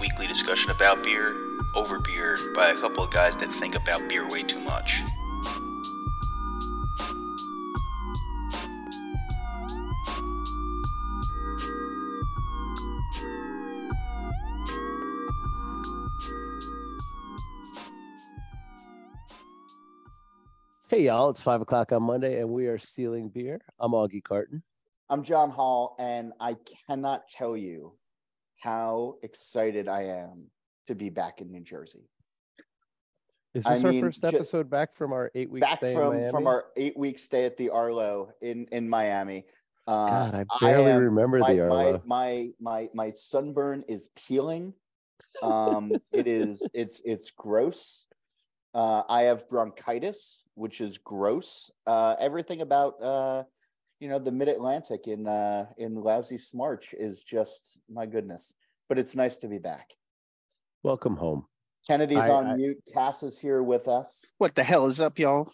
Weekly discussion about beer, over beer, by a couple of guys that think about beer way too much. Hey y'all, it's five o'clock on Monday and we are stealing beer. I'm Augie Carton. I'm John Holl, and I cannot tell you how excited I am to be back in New Jersey. Is I this our mean, first episode back from our eight week back stay from from our eight week stay at the Arlo in in Miami. Uh, God, I barely am- remember my, the Arlo. My, my my my sunburn is peeling. Um, it is it's it's gross. Uh, I have bronchitis, which is gross. Uh, everything about uh, you know the Mid Atlantic in uh, in lousy smarch is just my goodness. But it's nice to be back. Welcome home. Kennedy's I- on I- mute. Casse is here with us. What the hell is up, y'all?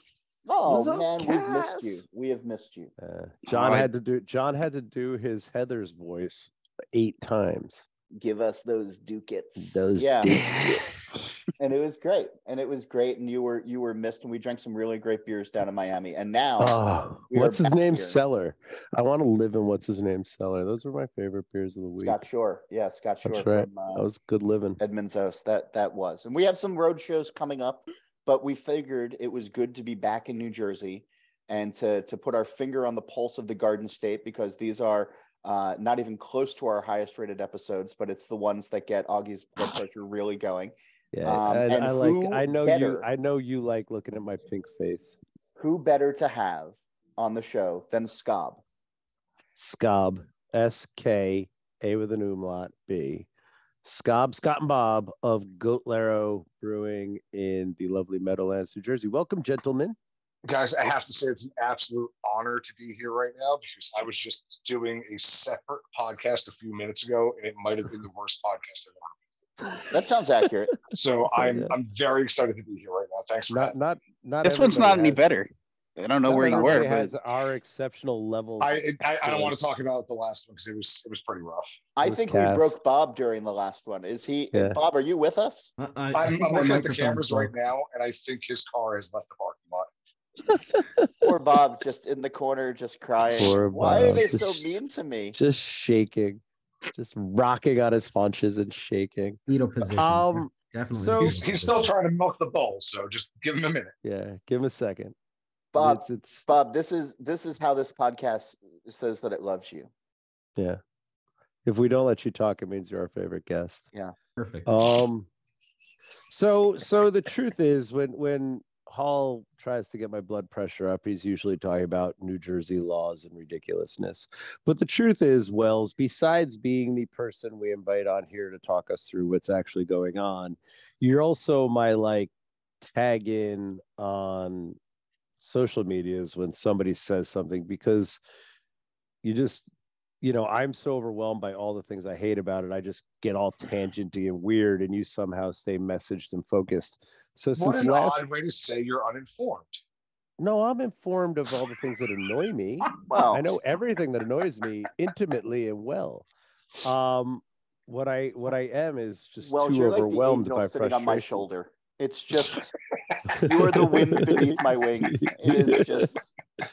Oh What's up, man, we've missed you. We have missed you. Uh, John I- had to do John had to do his Heather's voice eight times. Give us those ducats. Those yeah. ducats. And it was great and it was great and you were you were missed and we drank some really great beers down in miami and now Oh, what's his name? here. Cellar. I want to live in what's his name? Cellar. Those were my favorite beers of the week. scott Shor yeah scott Shor That's right. from uh, That was good living. Edmund's Oast. that that was and we have some road shows coming up but we figured it was good to be back in new jersey and to to put our finger on the pulse of the garden state because these are uh, not even close to our highest rated episodes, but it's the ones that get Augie's blood pressure really going. Yeah, Um, and, and I like. I know you. I know you like looking at my pink face. Who better to have on the show than Scob? Scob, S K A with an umlaut B. Scob, Scott and Bob of Bolero Brewing in the lovely Meadowlands, New Jersey. Welcome, gentlemen. guys, I have to say it's an absolute honor to be here right now because I was just doing a separate podcast a few minutes ago, and it might have been the worst podcast I've ever. That sounds accurate. So I'm good. I'm very excited to be here right now. Thanks for Not, having not, not. This one's not everybody any better. I don't know where you were, everybody but has our exceptional level. I, I I don't want to talk about the last one because it was it was pretty rough. I think Casse? we broke Bob during the last one. Is he Yeah. Bob, are you with us? I, I, I I'm, I'm looking at the cameras right now, and I think his car has left the parking lot. Poor Bob just in the corner, just crying. Poor Why are Bob, they so just- mean to me? just shaking, just rocking on his haunches and shaking. Fetal position. Um, Definitely. so- He's he's still trying to milk the bull, so just give him a minute. Yeah, give him a second. Bob, it's, it's Bob, this is this is how this podcast says that it loves you. yeah. If we don't let you talk, it means you're our favorite guest. Yeah. Perfect. Um, so so the truth is, when when Holl tries to get my blood pressure up, he's usually talking about New Jersey laws and ridiculousness. But the truth is, Wells, besides being the person we invite on here to talk us through what's actually going on, you're also my like tag in on social medias when somebody says something because you just you know i'm so overwhelmed by all the things i hate about it i just get all tangenty and weird and you somehow stay messaged and focused so What since an last odd way to say you're uninformed. no i'm informed of all the things that annoy me Well, i know everything that annoys me intimately and well um what i what i am is just well, too you're like the overwhelmed by sitting frustration on my shoulder. It's just you are the wind beneath my wings. It is just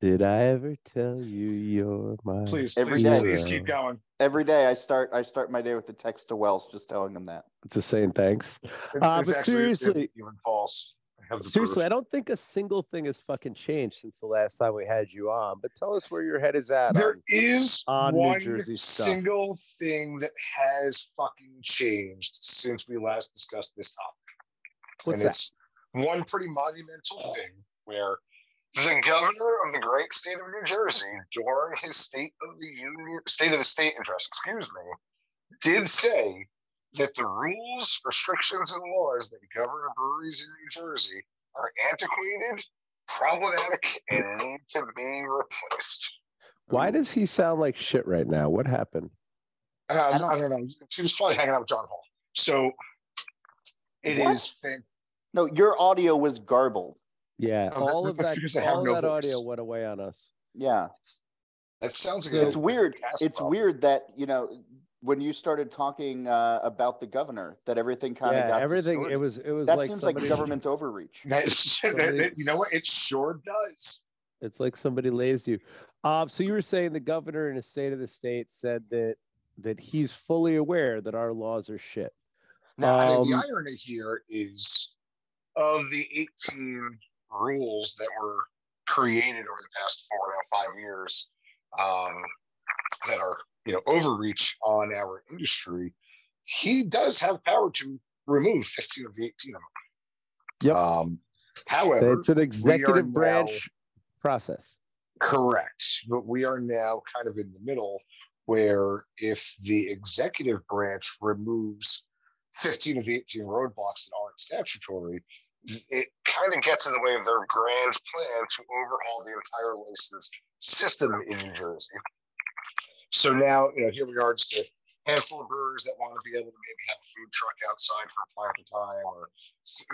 did i ever tell you you're my Please, Every please, day. please keep going. every day I start I start my day with a text to Wells just telling him that. just saying thanks It's, Uh, it's but actually- seriously- even false. I Seriously, proof. I don't think a single thing has fucking changed since the last time we had you on. But tell us where your head is at. There on- is on New one Jersey stuff. single thing that has fucking changed since we last discussed this topic. What's and that? it's one pretty monumental thing where the governor of the great state of New Jersey, during his State of the Union, State of the State address, excuse me, did say that the rules, restrictions, and laws that govern breweries in New Jersey are antiquated, problematic, and need to be replaced. Why does he sound like shit right now? What happened? Um, I, don't, know. He was probably hanging out with John Holl. So it What? is. No, your audio was garbled. Yeah, that- all of that, because have all no that audio went away on us. Yeah. That sounds like So- It's weird. It's problem. weird that, you know, when you started talking uh, about the governor, that everything kind of Yeah, got everything. distorted. It was. It was that like seems somebody, like government overreach. That is- that- Somebody- that- you know what? It sure does. It's like somebody lazed you. Um, so you were saying the governor in a state of the state said that that he's fully aware that our laws are shit. Now, I mean, the Um, irony here is of the 18 rules that were created over the past four or five years um, that are, you know, overreach on our industry, he does have power to remove 15 of the 18 of them. Yep. Um, however, It's an executive now- branch process. Correct. But we are now kind of in the middle where if the executive branch removes 15 of the 18 roadblocks that aren't statutory, it kind of gets in the way of their grand plan to overhaul the entire license system in New Jersey. So now, you know, here we are, just a handful of brewers that want to be able to maybe have a food truck outside for a to time, or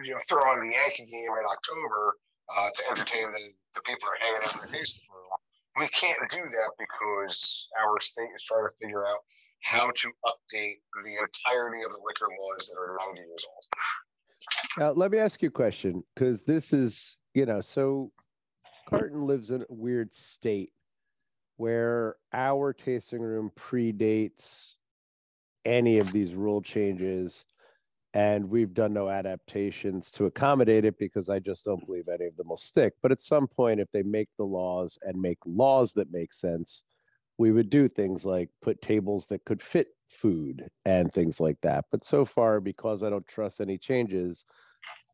you know, throw on the Yankee game in October uh, to entertain the, the people that are hanging out in the tasting room. We can't do that because our state is trying to figure out how to update the entirety of the liquor laws that are 90 years old. Now, let me ask you a question because this is, you know, so Carton lives in a weird state where our tasting room predates any of these rule changes. And we've done no adaptations to accommodate it because I just don't believe any of them will stick. But at some point, if they make the laws and make laws that make sense, we would do things like put tables that could fit food and things like that. But so far, because I don't trust any changes,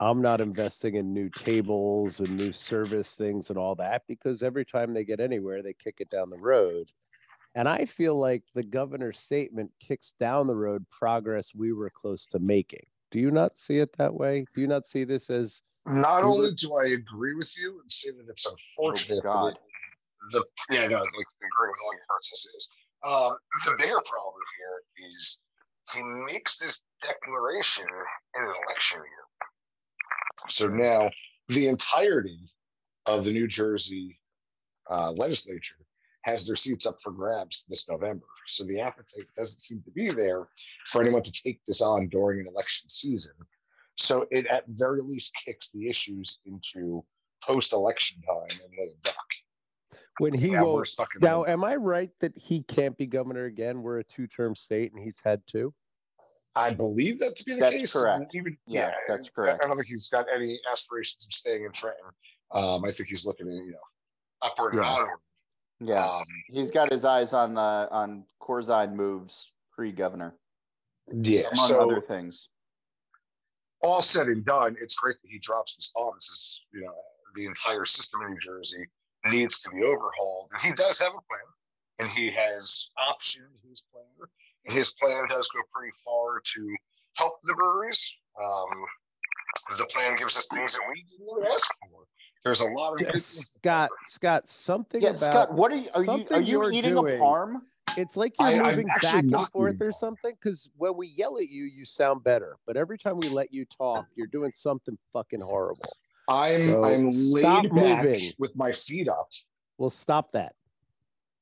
I'm not investing in new tables and new service things and all that because every time they get anywhere, they kick it down the road. And I feel like the governor's statement kicks down the road progress we were close to making. Do you not see it that way? Do you not see this as Not only do I agree with you and say that it's oh, unfortunate, but God. the yeah, no, like agree with all your hearts as is. Um, the bigger problem here is he makes this declaration in an election year. So now the entirety of the New Jersey uh, legislature has their seats up for grabs this November. So the appetite doesn't seem to be there for anyone to take this on during an election season. So it at very least kicks the issues into post-election time and let it duck. When he Yeah, we're won't stuck in now the- am I right that he can't be governor again? We're a two-term state and he's had two. I believe that to be the That's case. correct. Even, Yeah, that's correct. I don't think he's got any aspirations of staying in Trenton. Um, I think he's looking at you know upward and Yeah. onward. Yeah. Um, He's got his eyes on uh, on Corzine moves pre-governor, yeah. among So other things. all said and done, it's great that he drops this bomb. This is you know the entire system in New Jersey needs to be overhauled, and he does have a plan, and he has optioned his plan, and his plan does go pretty far to help the breweries. Um, the plan gives us things that we didn't ask for. There's a lot of good things to Scott, Scott, something Yeah, about Scott, what are you? Are you are you eating doing- a parm? It's like you're I- I'm moving actually back and forth or something. Because when we yell at you, you sound better. But every time we let you talk, you're doing something fucking horrible. I'm So I'm stop laid back moving. with my feet up. Well, stop that.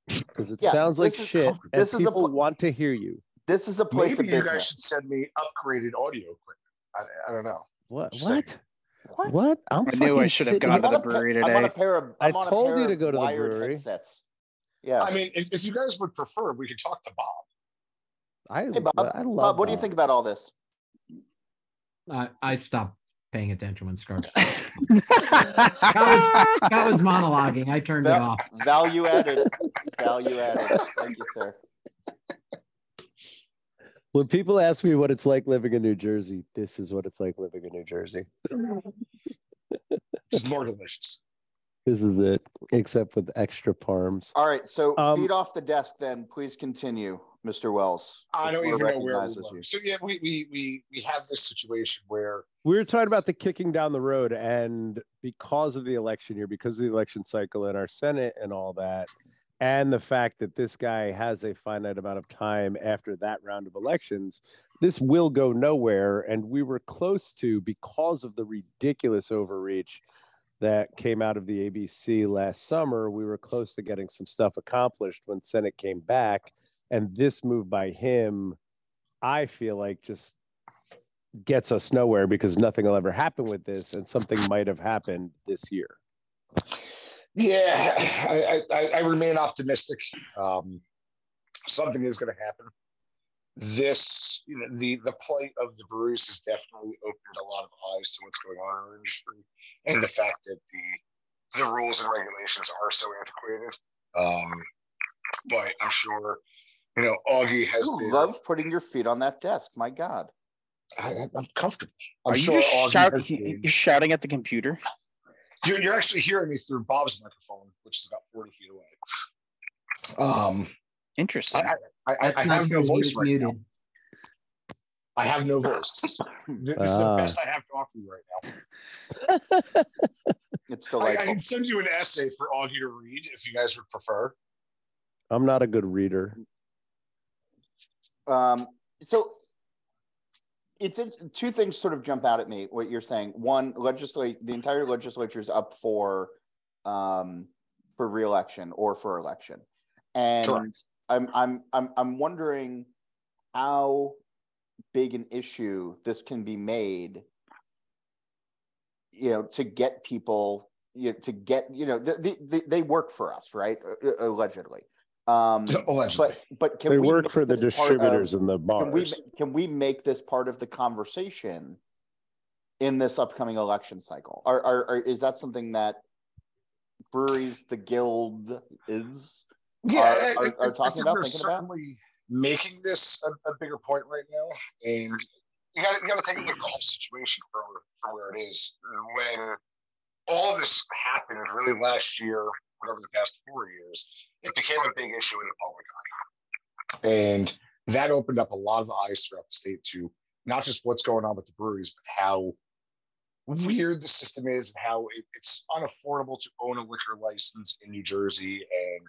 Because it Yeah, sounds like this is- shit, and this is a people pl- want to hear you. This is a place Maybe of you guys should send me upgraded audio equipment. I, I don't know. What? Just saying. What? What? I'm I knew I should have sitting gone to the a pa- brewery I'm on a today. pair of. I I'm on a told pair you to of go to the wired brewery. Headsets. Yeah. I mean, if, if you guys would prefer, we could talk to Bob. I, hey Bob. I love Bob, what do you think about all this? I, I stopped paying attention when Scar. That was, that was monologuing. I turned it off. value added. value added. Thank you, sir. When people ask me what it's like living in New Jersey, this is what it's like living in New Jersey. It's more delicious. This is it, except with extra parms. All right, so Um, feet off the desk. Then please continue, Mr. Wells. I don't even know where we recognizes were. you. So yeah, we we we we have this situation where We were talking about the kicking down the road, and because of the election year, because of the election cycle in our Senate and all that, and the fact that this guy has a finite amount of time after that round of elections, this will go nowhere. And we were close to, because of the ridiculous overreach that came out of the ABC last summer, we were close to getting some stuff accomplished when Senate came back. And this move by him, I feel like just gets us nowhere because nothing will ever happen with this, and something might have happened this year. Yeah, I, I, I remain optimistic. Um, something is going to happen. This, you know, the the plight of the breweries has definitely opened a lot of eyes to what's going on in our industry, and the fact that the the rules and regulations are so antiquated. Um, but I'm sure, you know, Augie has You been. love putting your feet on that desk. My God. I, I'm comfortable. I'm Are you sure just Augie shout, has he- been- you're shouting at the computer? You're, you're actually hearing me through Bob's microphone, which is about 40 feet away. Um, Interesting. I, I, I, I have no true. Voice right muted. now. I have no voice. This this is the Ah. best I have to offer you right now. It's I, I can send you an essay for all you to read if you guys would prefer. I'm not a good reader. Um, so it's in, two things sort of jump out at me. What you're saying, one, legislate the entire legislature is up for um, for reelection or for election, and Correct. I'm I'm I'm I'm wondering how big an issue this can be made. You know, to get people, you know, to get you know, the, the, the, they work for us, right? Uh, Allegedly. Um, Allegedly. but but can They we work for the this part of- distributors and the bars can we can we make this part of the conversation in this upcoming election cycle? Are, are, are is that something that breweries, the guild is? Yeah, are- are- are talking about, thinking about? making this a, a bigger point right now, and you got you got to take a look at the whole situation for for where it is when all this happened. Really, last year, whatever the past four years, it became a big issue in the public eye, and that opened up a lot of eyes throughout the state to not just what's going on with the breweries, but how weird the system is and how it, it's unaffordable to own a liquor license in New Jersey. And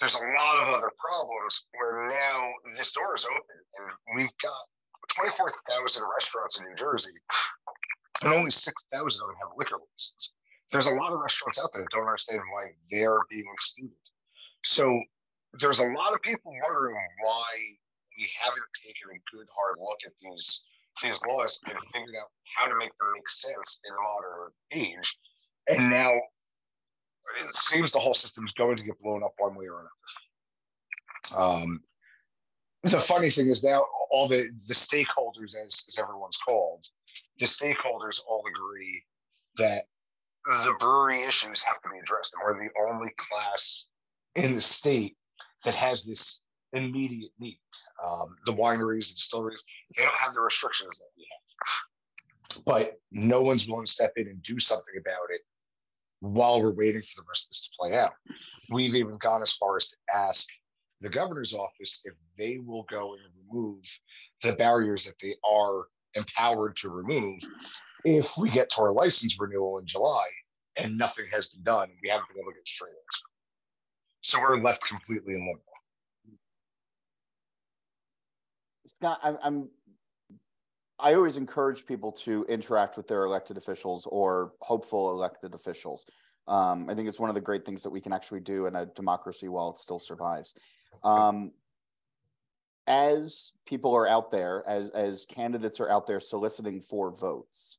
there's a lot of other problems where now this door is open and we've got 24,000 restaurants in New Jersey and only 6,000 of them have liquor licenses. There's a lot of restaurants out there that don't understand why they're being excluded. So there's a lot of people wondering why we haven't taken a good hard look at these these laws and figured out how to make them make sense in modern age. And now it seems the whole system's going to get blown up one way or another. Um, the funny thing is now all the the stakeholders, as, as everyone's called, the stakeholders all agree that the brewery issues have to be addressed, and we're the only class in the state that has this immediate need. Um, the wineries, the distilleries, they don't have the restrictions that we have. But no one's willing to step in and do something about it while we're waiting for the rest of this to play out. We've even gone as far as to ask the governor's office if they will go and remove the barriers that they are empowered to remove if we get to our license renewal in July and nothing has been done. We haven't been able to get straight answer. So we're left completely in limbo. Scott, I'm, I'm I always encourage people to interact with their elected officials or hopeful elected officials. Um, I think it's one of the great things that we can actually do in a democracy while it still survives. Um, as people are out there, as as candidates are out there soliciting for votes,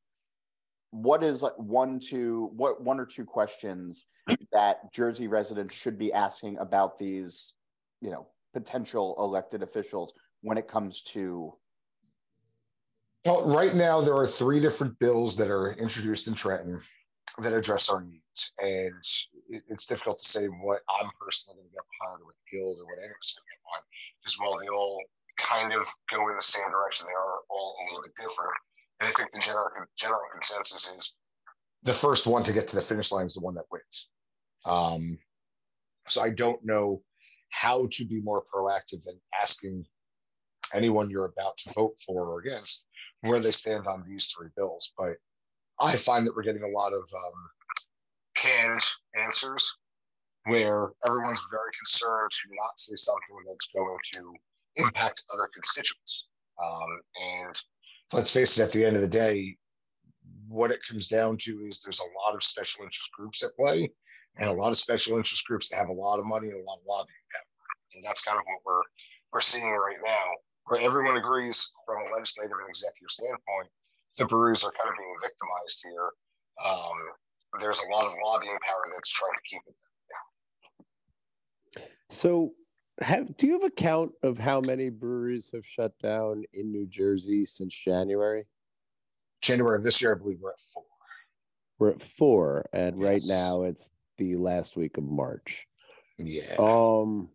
what is like one, two, what one or two questions that Jersey residents should be asking about these, you know, potential elected officials when it comes to Well, right now there are three different bills that are introduced in Trenton that address our needs, and it, it's difficult to say what I'm personally going to get behind, or guild, or what anyone's going to get behind, because while they all kind of go in the same direction, they are all a little bit different. And I think the general general consensus is the first one to get to the finish line is the one that wins. Um, so I don't know how to be more proactive than asking anyone you're about to vote for or against where they stand on these three bills. But I find that we're getting a lot of um, canned answers where everyone's very concerned to not say something that's going to impact other constituents. Um, and let's face it, at the end of the day, what it comes down to is there's a lot of special interest groups at play and a lot of special interest groups that have a lot of money and a lot of lobbying power. And that's kind of what we're we're seeing right now, where everyone agrees from a legislative and executive standpoint, the breweries are kind of being victimized here. Um, there's a lot of lobbying power that's trying to keep it. Down. So, have do you have a count of how many breweries have shut down in New Jersey since January? January of this year, I believe we're at four. We're at four, and right now it's the last week of March. Yeah. Um,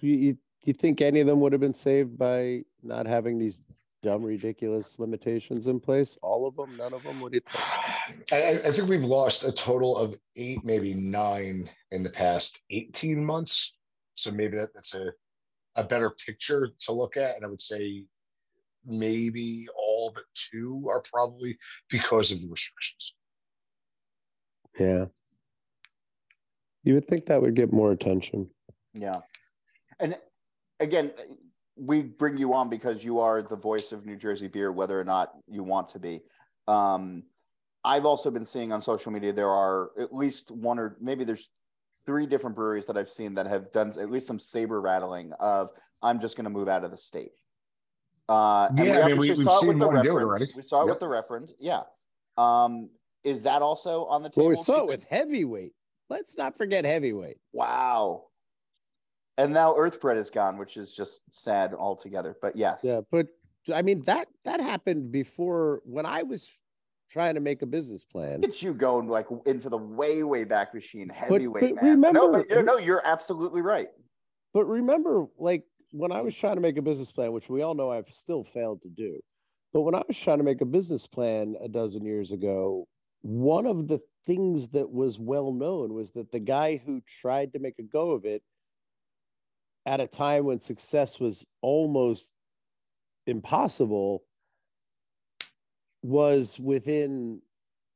do you, do you think any of them would have been saved by not having these dumb, ridiculous limitations in place? All of them? None of them? What do you think? I, I- I think we've lost a total of eight, maybe nine in the past 18 months. So maybe that, that's a, a better picture to look at. And I would say maybe all but two are probably because of the restrictions. Yeah. You would think that would get more attention. Yeah. And again, we bring you on because you are the voice of New Jersey beer, whether or not you want to be. Um, I've also been seeing on social media there are at least one or maybe there's three different breweries that I've seen that have done at least some saber rattling of I'm just going to move out of the state. Uh, and Yeah, I mean, we- obviously we've saw it seen with the one do it reference. already. We saw it Yep. with the reference. Yeah. Um, is that also on the table? Well, we saw it with heavyweight. Let's not forget heavyweight. Wow. And now Earthbread is gone, which is just sad altogether. But yes. Yeah, but I mean that that happened before when I was trying to make a business plan. At you going like into the way, way back machine, heavyweight but man. no, but no, you're absolutely right. But remember, like when I was trying to make a business plan, which we all know I've still failed to do, but when I was trying to make a business plan a dozen years ago, one of the things that was well known was that the guy who tried to make a go of it at a time when success was almost impossible was within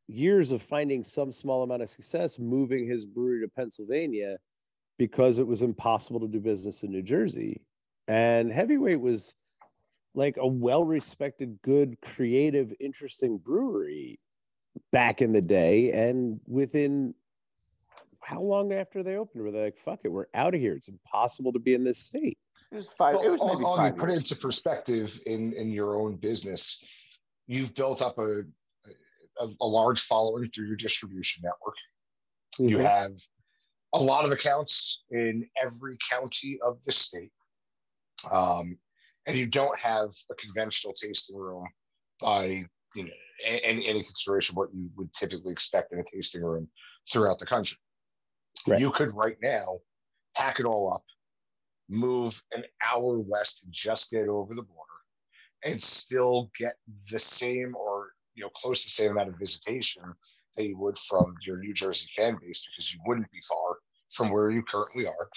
years of finding some small amount of success moving his brewery to Pennsylvania because it was impossible to do business in New Jersey. And Heavyweight was like a well respected, good, creative, interesting brewery back in the day. And within how long after they opened were they like, fuck it, we're out of here. It's impossible to be in this state. It was five. it was maybe I'll- I'll five. put it into perspective in in your own business. You've built up a a, a large following through your distribution network. You Mhm. have a lot of accounts in every county of the state. Um, and you don't have a conventional tasting room by you know any, any consideration of what you would typically expect in a tasting room throughout the country. Right. You could right now pack it all up, move an hour west and just get over the border and still get the same or you know close to the same amount of visitation that you would from your New Jersey fan base because you wouldn't be far from where you currently are.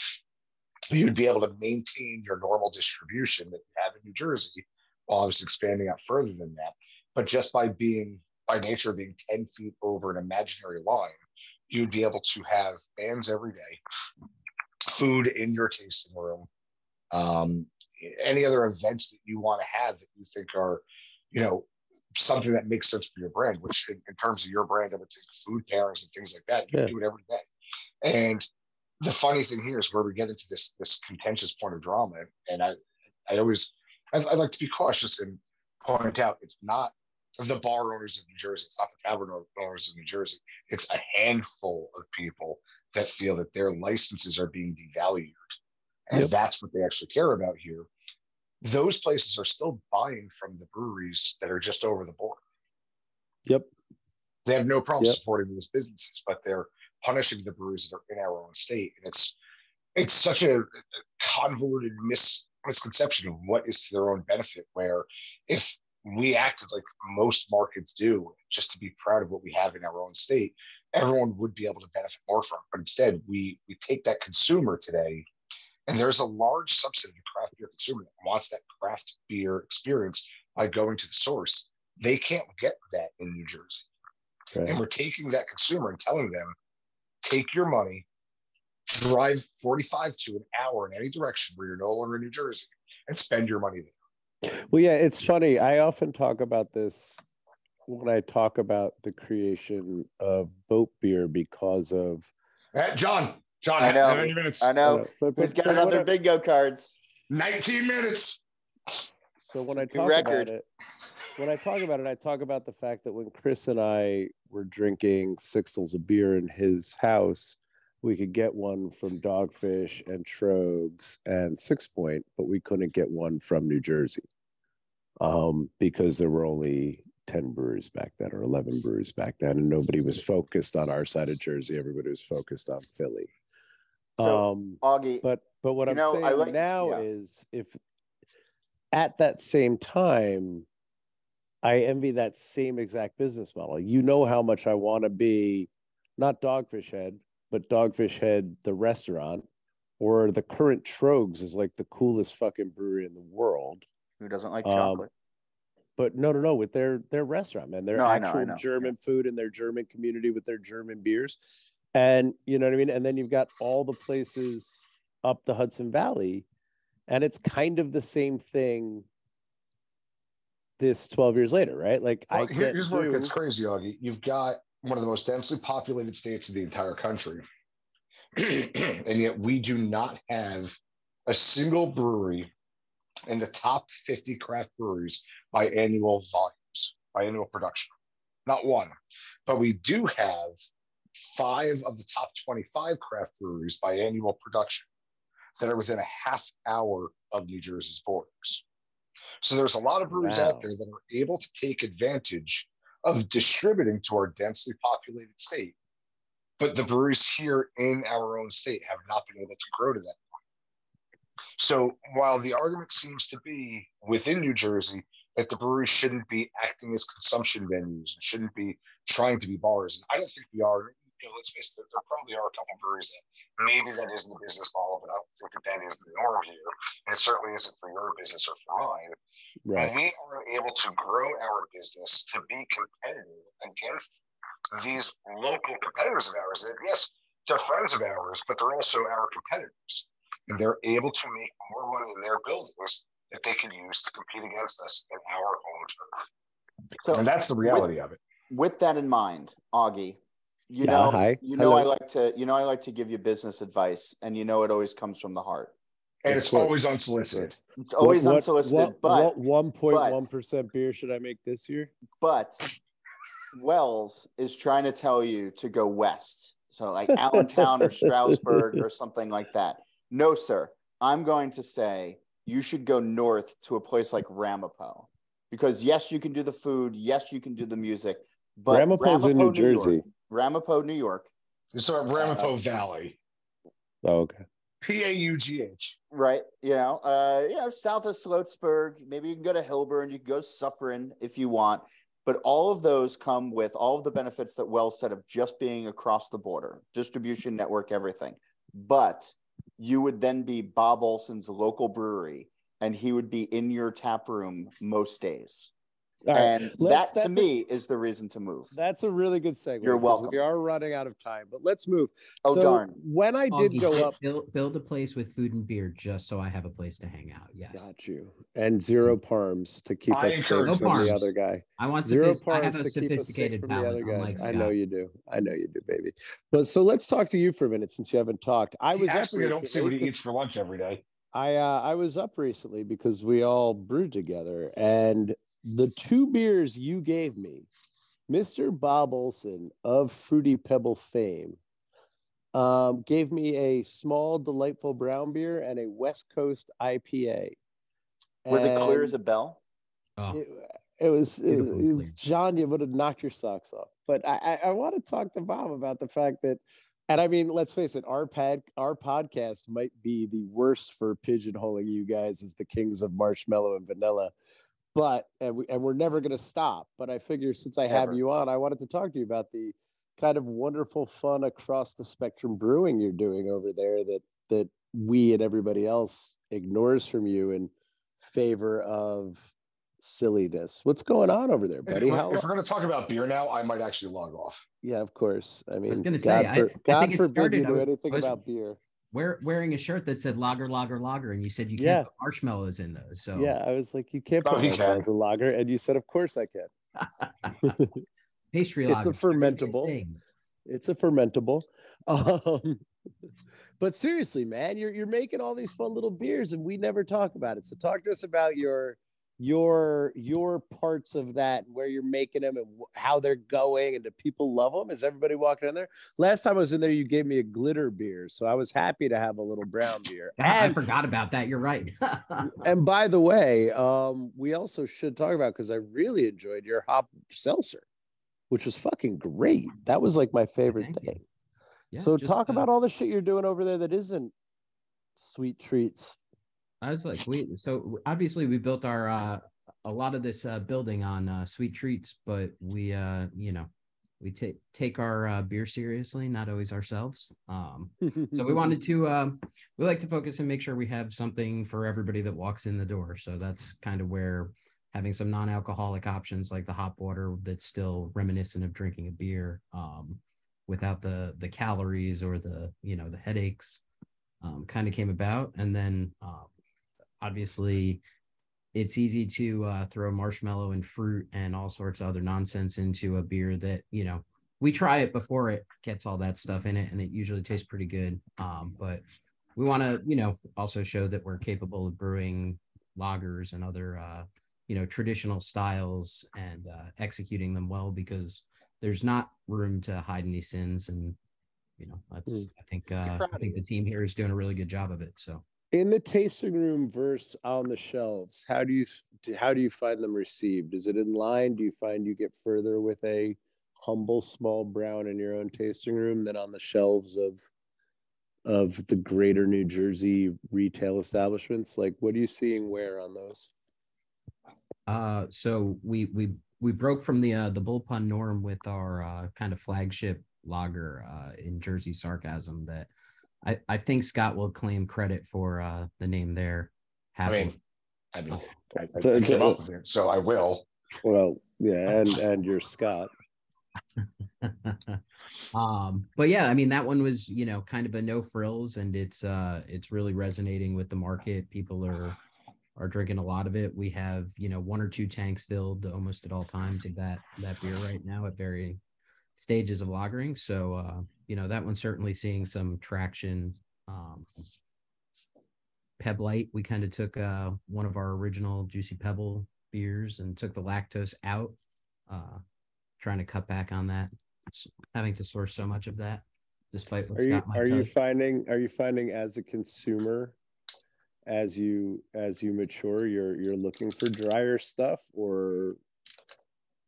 You'd be able to maintain your normal distribution that you have in New Jersey while I was expanding out further than that. But just by being by nature being 10 feet over an imaginary line, you'd be able to have bands every day, food in your tasting room, um, any other events that you want to have that you think are, you know, something that makes sense for your brand, which in, in terms of your brand, I would think food pairings and things like that, you Yeah. do it every day. And the funny thing here is where we get into this this contentious point of drama. And I I always I, I like to be cautious and point out it's not the bar owners of New Jersey, it's not the tavern owners of New Jersey. It's a handful of people that feel that their licenses are being devalued. And Yep. that's what they actually care about here. Those places are still buying from the breweries that are just over the border. Yep. They have no problem Yep. supporting those businesses, but they're punishing the breweries that are in our own state. And it's it's such a a convoluted mis, misconception of what is to their own benefit. Where if we acted like most markets do, just to be proud of what we have in our own state, everyone would be able to benefit more from. But instead, we we take that consumer today, and there's a large subset of the craft beer consumer that wants that craft beer experience by going to the source. They can't get that in New Jersey. Right. And we're taking that consumer and telling them, take your money, drive 45 to an hour in any direction where you're no longer in New Jersey, and spend your money there. Well, yeah, it's funny. I often talk about this when I talk about the creation of boat beer because of Uh, John, John, I know. how many minutes? I know. Uh, but, Who's but- got but what other I- bingo cards? 19 minutes. So when It's I a new talk record. about it, when I talk about it, I talk about the fact that when Chris and I were drinking sixtels of beer in his house, we could get one from Dogfish and Tröegs and Sixpoint, but we couldn't get one from New Jersey um, because there were only 10 breweries back then or 11 breweries back then, and nobody was focused on our side of Jersey. Everybody was focused on Philly. So, um, Augie, but but what I'm know, saying like- now yeah. is if at that same time, I envy that same exact business model. You know how much I want to be not Dogfish Head, but Dogfish Head, the restaurant, or the current Tröegs is like the coolest fucking brewery in the world. who doesn't like um, chocolate? But no, no, no, with their their restaurant, man, their No, I know, I actual know. German food and their German community with their German beers, and you know what I mean. And then you've got all the places up the Hudson Valley, and it's kind of the same thing. This twelve years later, right? Like I Well, here- can't here's where it gets crazy, Augie. You've got one of the most densely populated states in the entire country. and yet we do not have a single brewery in the top 50 craft breweries by annual volumes, by annual production. Not one. But we do have five of the top 25 craft breweries by annual production that are within a half hour of New Jersey's borders. So there's a lot of breweries Wow. out there that are able to take advantage of distributing to our densely populated state. But the breweries here in our own state have not been able to grow to that point. So while the argument seems to be within New Jersey that the breweries shouldn't be acting as consumption venues and shouldn't be trying to be bars, and I don't think we are. You know, let's face it, there, there probably are a couple breweries that maybe that is the business model, but I don't think that that is the norm here. And it certainly isn't for your business or for mine. right. And we are able to grow our business to be competitive against these local competitors of ours that, yes, they're friends of ours, but they're also our competitors. And they're able to make more money in their buildings that they can use to compete against us in our own turf. So and that's the reality of it. with that in mind, Augie, you Yeah, know, hi. you know, I like to, you know, I like to give you business advice, and you know, it always comes from the heart. And it's always unsolicited. It's always What- what- unsolicited, what- but what one point one percent beer should I make this year? but Wells is trying to tell you to go west. So like Allentown or Stroudsburg or something like that. No, sir. I'm going to say you should go north to a place like Ramapo. Because yes, you can do the food, yes, you can do the music, but Ramapo's in New Ramapo, York- Jersey. Ramapo, New York, It's our Ramapo Valley. Oh, okay. P A U G H. right? You know, uh, you know, south of Sloatsburg. Maybe you can go to Hillburn. You can go to Suffern if you want. But all of those come with all of the benefits that Wells said of just being across the border, distribution network, everything. But you would then be Bob Olson's local brewery, and he would be in your tap room most days. All right. and let's- that to that's a- me is the reason to move. That's a really good segue. You're welcome. We are running out of time, but let's move. Oh, So darn. When I did Augie, go up, Build, build a place with food and beer just so I have a place to hang out. Yes. got you, and zero parms to keep I us safe encourage from No the other guy. I want Zero sophis- I have parms a to keep us safe sophisticated from the other unlike guys. I know you do. I know you do, baby. But so let's talk to you for a minute since you haven't talked. I was Actually, I don't see what recently he 'cause eats for lunch every day. I uh, I was up recently because we all brewed together, and the two beers you gave me, Mister Bob Olson of Fruity Pebble fame, um, gave me a small, delightful brown beer and a West Coast IPA. Was it clear as a bell? Oh, it, it was, it was, it was. John. You would have knocked your socks off. But I, I, I want to talk to Bob about the fact that, and I mean, let's face it, our pad, our podcast might be the worst for pigeonholing you guys as the kings of marshmallow and vanilla. But and we and we're never going to stop. But I figure since I have Ever. you on, I wanted to talk to you about the kind of wonderful fun across the spectrum brewing you're doing over there that that we and everybody else ignores from you in favor of silliness. What's going on over there, If, buddy? we're- if we're going to talk about beer now, I might actually log off. yeah, of course. I mean, was gonna God, say, for, I God think it forbid started- you I knew was- anything was- about beer. Wear, wearing a shirt that said lager, lager, lager, and you said you can't Yeah. put marshmallows in those. So Yeah, I was like, you can't Oh, put he can. marshmallows in lager, and you said, of course I can. pastry lager. It's a lager. very good fermentable. It's a fermentable. Um, but seriously, man, you're you're making all these fun little beers, and we never talk about it. So talk to us about your your your parts of that, where you're making them, and how they're going, and do people love them? Is everybody walking in there? Last time I was in there, you gave me a glitter beer, so I was happy to have a little brown beer. God, I forgot about that. You're right. and by the way, um, we also should talk about because I really enjoyed your hop seltzer, which was fucking great. That was like my favorite Thank thing. Yeah, so just, talk uh, about all the shit you're doing over there that isn't sweet treats. I was like, we so obviously we built our uh a lot of this uh building on uh sweet treats, but we uh you know we take take our uh, beer seriously, not always ourselves. Um so we wanted to um we like to focus and make sure we have something for everybody that walks in the door. So that's kind of where having some non-alcoholic options like the hop water that's still reminiscent of drinking a beer um without the the calories or the you know the headaches um, kind of came about and then um, obviously it's easy to uh, throw marshmallow and fruit and all sorts of other nonsense into a beer that you know we try it before it gets all that stuff in it and it usually tastes pretty good. Um, but we want to you know also show that we're capable of brewing lagers and other uh, you know traditional styles and uh, executing them well because there's not room to hide any sins and you know that's i think uh, i think the team here is doing a really good job of it so In the tasting room versus on the shelves, how do you how do you find them received? Is it in line? Do you find you get further with a humble small brown in your own tasting room than on the shelves of of the greater New Jersey retail establishments? Like what are you seeing where on those? Uh, so we we we broke from the uh, the bullpun norm with our uh, kind of flagship lager uh, in Jersey Sarcasm. That I I think Scott will claim credit for uh, the name there. I Happy. mean, I mean, I, I, So- I came so- up with it, so I will. Well, yeah, and and you're Scott. um, but yeah, I mean that one was you know kind of a no frills, and it's uh it's really resonating with the market. People are are drinking a lot of it. We have you know one or two tanks filled almost at all times of that that beer right now at varying stages of lagering. So uh, you know that one's certainly seeing some traction. Um, Peb Light, we kind of took uh, one of our original Juicy Pebble beers and took the lactose out, uh, trying to cut back on that, having to source so much of that, despite what's Are you are you finding are you finding as a consumer as you as you mature you're you're looking for drier stuff or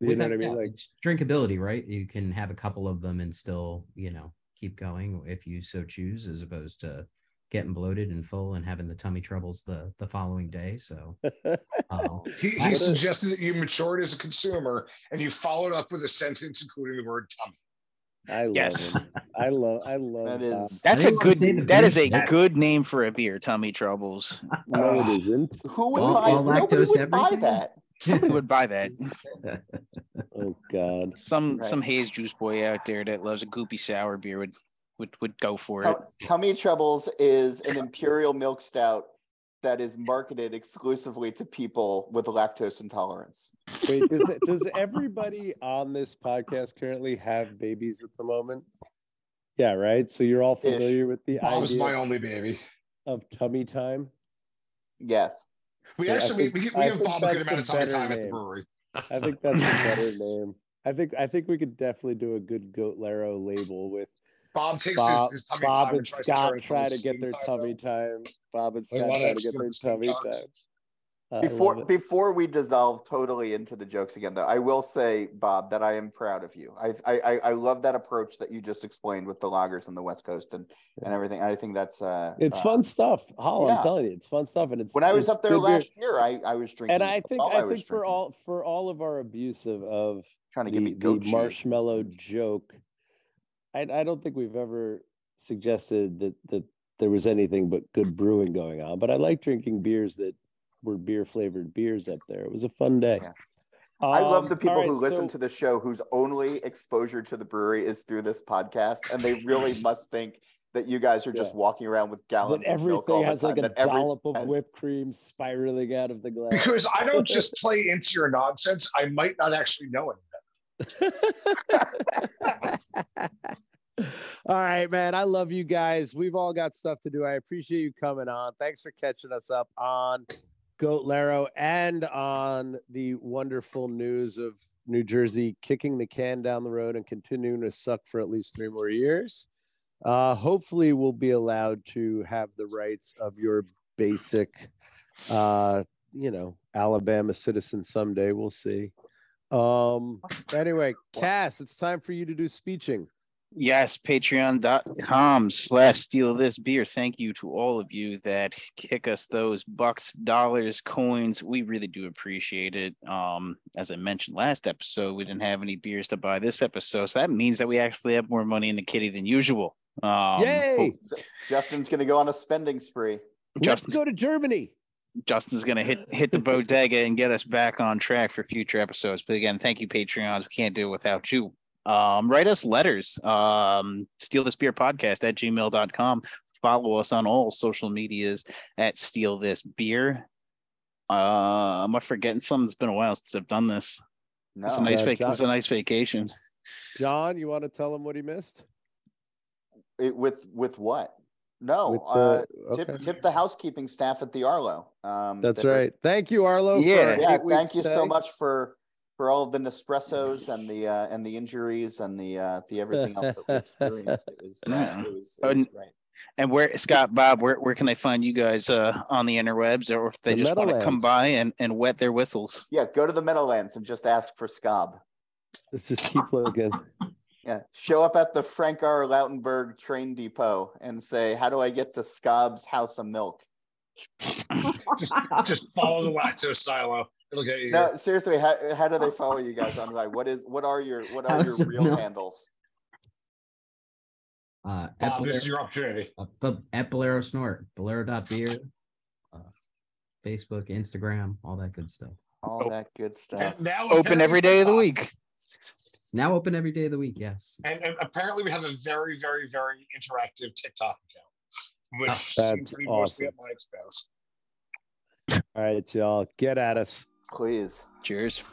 you know Without what I mean? doubt, Like drinkability, right? You can have a couple of them and still, you know, keep going if you so choose, as opposed to getting bloated and full and having the tummy troubles the the following day. So, uh, He, he What- suggested that you matured as a consumer, and you followed up with a sentence including the word tummy. I love Yes. him. I love I love That Bob. is- That's I a didn't wanna say the good. That beer is a yes. good name for a beer. Tummy troubles. No, it isn't. Who would All- buy all nobody lactose would buy that? Somebody would buy that. Oh God. Some Right. some haze juice boy out there that loves a goopy sour beer would would would go for it. Tummy Troubles is an imperial milk stout that is marketed exclusively to people with lactose intolerance. Wait, does it, does everybody on this podcast currently have babies at the moment? Yeah, right. So you're all familiar with the Bob's my only baby. of tummy time. Yes. We So actually think- we, we, have Bob a good amount of time, time at the brewery. I think that's a better name. I think I think we could definitely do a good Bolero label with Bob takes Bob, his, his Bob and tries Scott turn it try to get their tummy time. Bob and Scott try to get their tummy time. I Before before we dissolve totally into the jokes again, though, I will say, Bob, that I am proud of you. I I I- I love that approach that you just explained with the loggers on the West Coast and and everything. I think that's uh It's uh, fun stuff. Holl, yeah. I'm telling you, it's fun stuff, and it's When I was up there last year, I I was drinking. and I think I was think for all for all of our abuse of of trying to the, give me the marshmallow joke, I, I don't think we've ever suggested that that there was anything but good brewing going on. But I like drinking beers that were beer flavored beers up there. It was a fun day. Yeah. I love Um, the people all right, who listen so- to the show whose only exposure to the brewery is through this podcast, and they really must think that you guys are just Yeah. walking around with gallons that of milk all everything the has like a every- dollop of has- whipped cream spiraling out of the glass. Because I don't just play into your nonsense. I might not actually know it. all right, man. I love you guys. We've all got stuff to do. I appreciate you coming on. Thanks for catching us up on Goat Laro and on the wonderful news of New Jersey kicking the can down the road and continuing to suck for at least three more years. Uh, hopefully, we'll be allowed to have the rights of your basic, uh, you know, Alabama citizen someday. We'll see. Um, anyway, Casse, it's time for you to do speeching. Yes, patreon.com slash steal this beer. Thank you to all of you that kick us those bucks, dollars, coins. We really do appreciate it. Um, as I mentioned last episode, we didn't have any beers to buy this episode. So that means that we actually have more money in the kitty than usual. Um, Yay! So Justin's going to go on a spending spree. but Let's go to Germany. Justin's gonna hit hit the bodega and get us back on track for future episodes. But again, thank you, Patreons. We can't do it without you. Um, write us letters. Um, steal this beer podcast at gmail.com. Follow us on all social medias at steal this beer. Uh, am I forgetting something? It's been a while since I've done this. No, It's a nice Yeah, vac- it was a nice vacation. John, you want to tell him what he missed? It- with with what? No, With uh, the- tip okay. tip the housekeeping staff at the Arlo. Um, That's they're- right. Thank you, Arlo. Yeah. an Yeah, thank you so much for for all of the Nespressos and the uh, and the injuries and the uh, the everything else that we experienced. It was, uh, it was, it was And- great. And where Scott Bob, where, where can I find you guys uh, on the interwebs or if they The just want to come by and, and wet their whistles? Yeah, go to the Meadowlands and just ask for Scob. Let's just keep looking. Yeah, show up at the Frank R. Lautenberg train depot and say, "How do I get to Scob's House of Milk?" Just, just follow the lactose silo. It'll get you. No, seriously, how, how do they follow you guys online? What is what are your what are House your real Milk. handles? Uh, Bob, at, this is Bolero, your opportunity. uh, at Bolero Snort, Bolero.beer, uh, Facebook, Instagram, all that good stuff. All Oh. that good stuff. And now Open every day of the week. Now open every day of the week. Yes. And, and apparently we have a very, very, very interactive TikTok account, which Ah, seems that's to be mostly awesome. at my expense. All right, y'all, get at us. Please. Cheers.